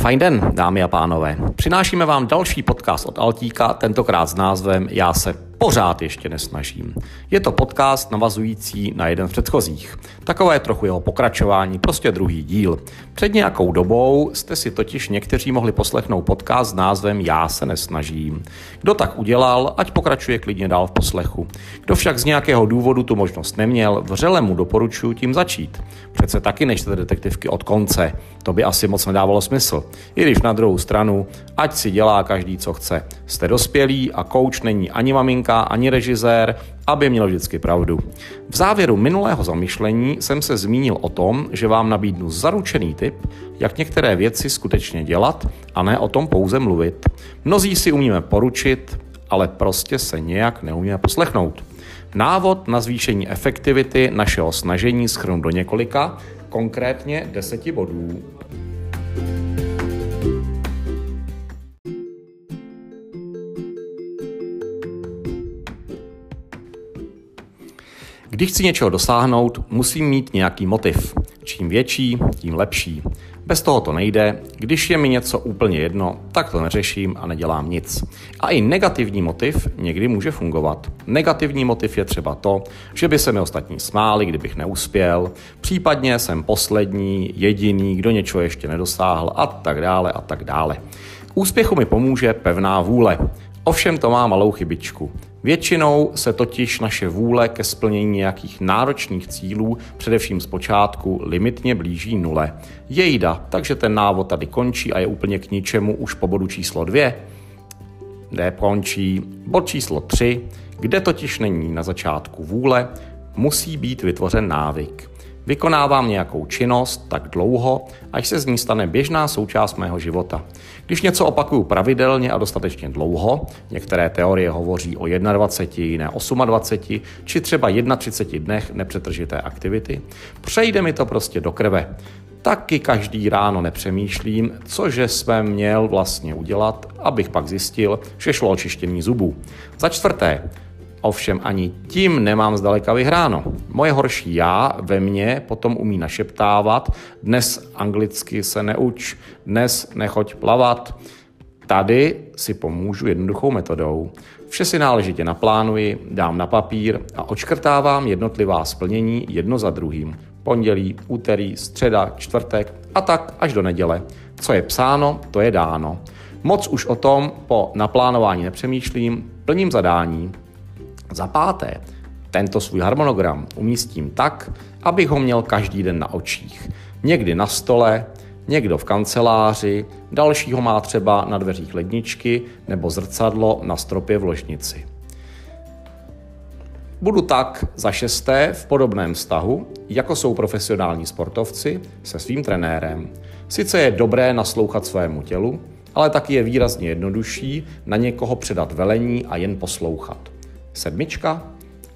Fajn den, dámy a pánové. Přinášíme vám další podcast od Altíka, tentokrát s názvem Já se pořád ještě nesnažím. Je to podcast navazující na jeden z předchozích. Takové trochu jeho pokračování, prostě druhý díl. Před nějakou dobou jste si totiž někteří mohli poslechnout podcast s názvem Já se nesnažím. Kdo tak udělal, ať pokračuje klidně dál v poslechu. Kdo však z nějakého důvodu tu možnost neměl, vřele mu doporučuji tím začít. Přece taky nečtete detektivky od konce, to by asi moc nedávalo smysl. I když na druhou stranu, ať si dělá každý, co chce. Jste dospělí a kouč není ani maminka, ani režisér, aby měl vždycky pravdu. V závěru minulého zamyšlení jsem se zmínil o tom, že vám nabídnu zaručený tip, jak některé věci skutečně dělat a ne o tom pouze mluvit. Mnozí si umíme poručit, ale prostě se nějak neumíme poslechnout. Návod na zvýšení efektivity našeho snažení schrnu do několika, konkrétně deseti bodů. Když chci něčeho dosáhnout, musím mít nějaký motiv. Čím větší, tím lepší. Bez toho to nejde, když je mi něco úplně jedno, tak to neřeším a nedělám nic. A i negativní motiv někdy může fungovat. Negativní motiv je třeba to, že by se mi ostatní smáli, kdybych neuspěl, případně jsem poslední, jediný, kdo něčeho ještě nedosáhl a tak dále a tak dále. Úspěchu mi pomůže pevná vůle. Ovšem to má malou chybičku. Většinou se totiž naše vůle ke splnění nějakých náročných cílů, především z počátku, limitně blíží nule. Jejda, takže ten návod tady končí a je úplně k ničemu už po bodu číslo dvě. D končí bod číslo 3, kde totiž není na začátku vůle, musí být vytvořen návyk. Vykonávám nějakou činnost tak dlouho, až se z ní stane běžná součást mého života. Když něco opakuju pravidelně a dostatečně dlouho, některé teorie hovoří o 21, jiné 28, či třeba 31 dnech nepřetržité aktivity, přejde mi to prostě do krve. Taky každý ráno nepřemýšlím, cože jsme měl vlastně udělat, abych pak zjistil, že šlo o čištění zubů. Za čtvrté, Ovšem ani tím nemám zdaleka vyhráno. Moje horší já ve mně potom umí našeptávat, dnes anglicky se neuč, dnes nechoď plavat. Tady si pomůžu jednoduchou metodou. Vše si náležitě naplánuji, dám na papír a očkrtávám jednotlivá splnění jedno za druhým. Pondělí, úterý, středa, čtvrtek a tak až do neděle. Co je psáno, to je dáno. Moc už o tom po naplánování nepřemýšlím, plním zadání, za páté, tento svůj harmonogram umístím tak, abych ho měl každý den na očích. Někdy na stole, někdo v kanceláři, dalšího má třeba na dveřích ledničky nebo zrcadlo na stropě v ložnici. Budu tak za šesté v podobném vztahu, jako jsou profesionální sportovci se svým trenérem. Sice je dobré naslouchat svému tělu, ale taky je výrazně jednodušší na někoho předat velení a jen poslouchat. Sedmička,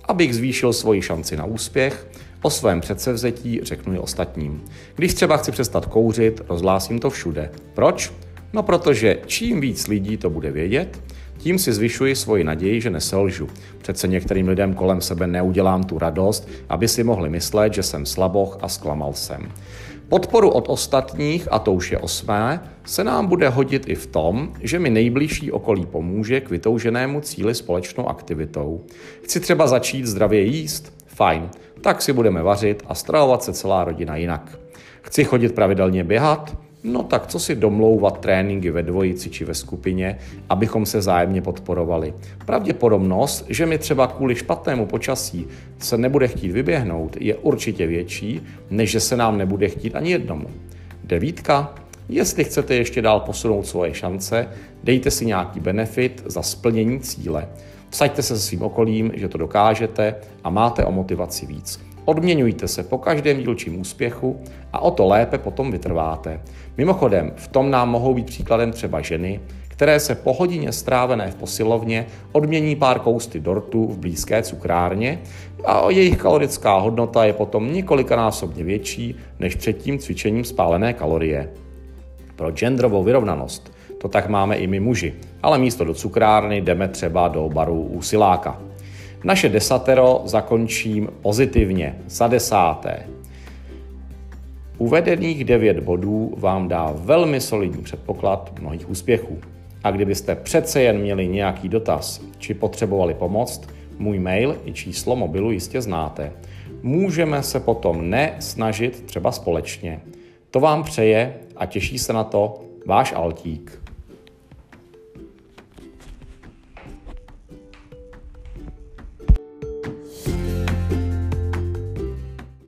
abych zvýšil svoji šanci na úspěch, o svém předsevzetí řeknu i ostatním. Když třeba chci přestat kouřit, rozhlásím to všude. Proč? No protože čím víc lidí to bude vědět, tím si zvyšuji svoji naději, že neselžu. Přece některým lidem kolem sebe neudělám tu radost, aby si mohli myslet, že jsem slaboch a zklamal jsem. Podporu od ostatních, a to už je osmé, se nám bude hodit i v tom, že mi nejbližší okolí pomůže k vytouženému cíli společnou aktivitou. Chci třeba začít zdravě jíst? Fajn, tak si budeme vařit a stravovat se celá rodina jinak. Chci chodit pravidelně běhat? No tak co si domlouvat tréninky ve dvojici či ve skupině, abychom se zájemně podporovali. Pravděpodobnost, že mi třeba kvůli špatnému počasí se nebude chtít vyběhnout, je určitě větší, než že se nám nebude chtít ani jednomu. Devítka. Jestli chcete ještě dál posunout svoje šance, dejte si nějaký benefit za splnění cíle. Vsaďte se se svým okolím, že to dokážete a máte o motivaci víc. Odměňujte se po každém dílčím úspěchu a o to lépe potom vytrváte. Mimochodem, v tom nám mohou být příkladem třeba ženy, které se po hodině strávené v posilovně odmění pár kousty dortu v blízké cukrárně a jejich kalorická hodnota je potom několikanásobně větší než před tím cvičením spálené kalorie. Pro genderovou vyrovnanost to tak máme i my muži, ale místo do cukrárny jdeme třeba do baru u siláka. Naše desatero zakončím pozitivně za desáté. Uvedených 9 bodů vám dá velmi solidní předpoklad mnohých úspěchů. A kdybyste přece jen měli nějaký dotaz či potřebovali pomoct, můj mail i číslo mobilu jistě znáte. Můžeme se potom ne snažit třeba společně. To vám přeje a těší se na to váš Altík.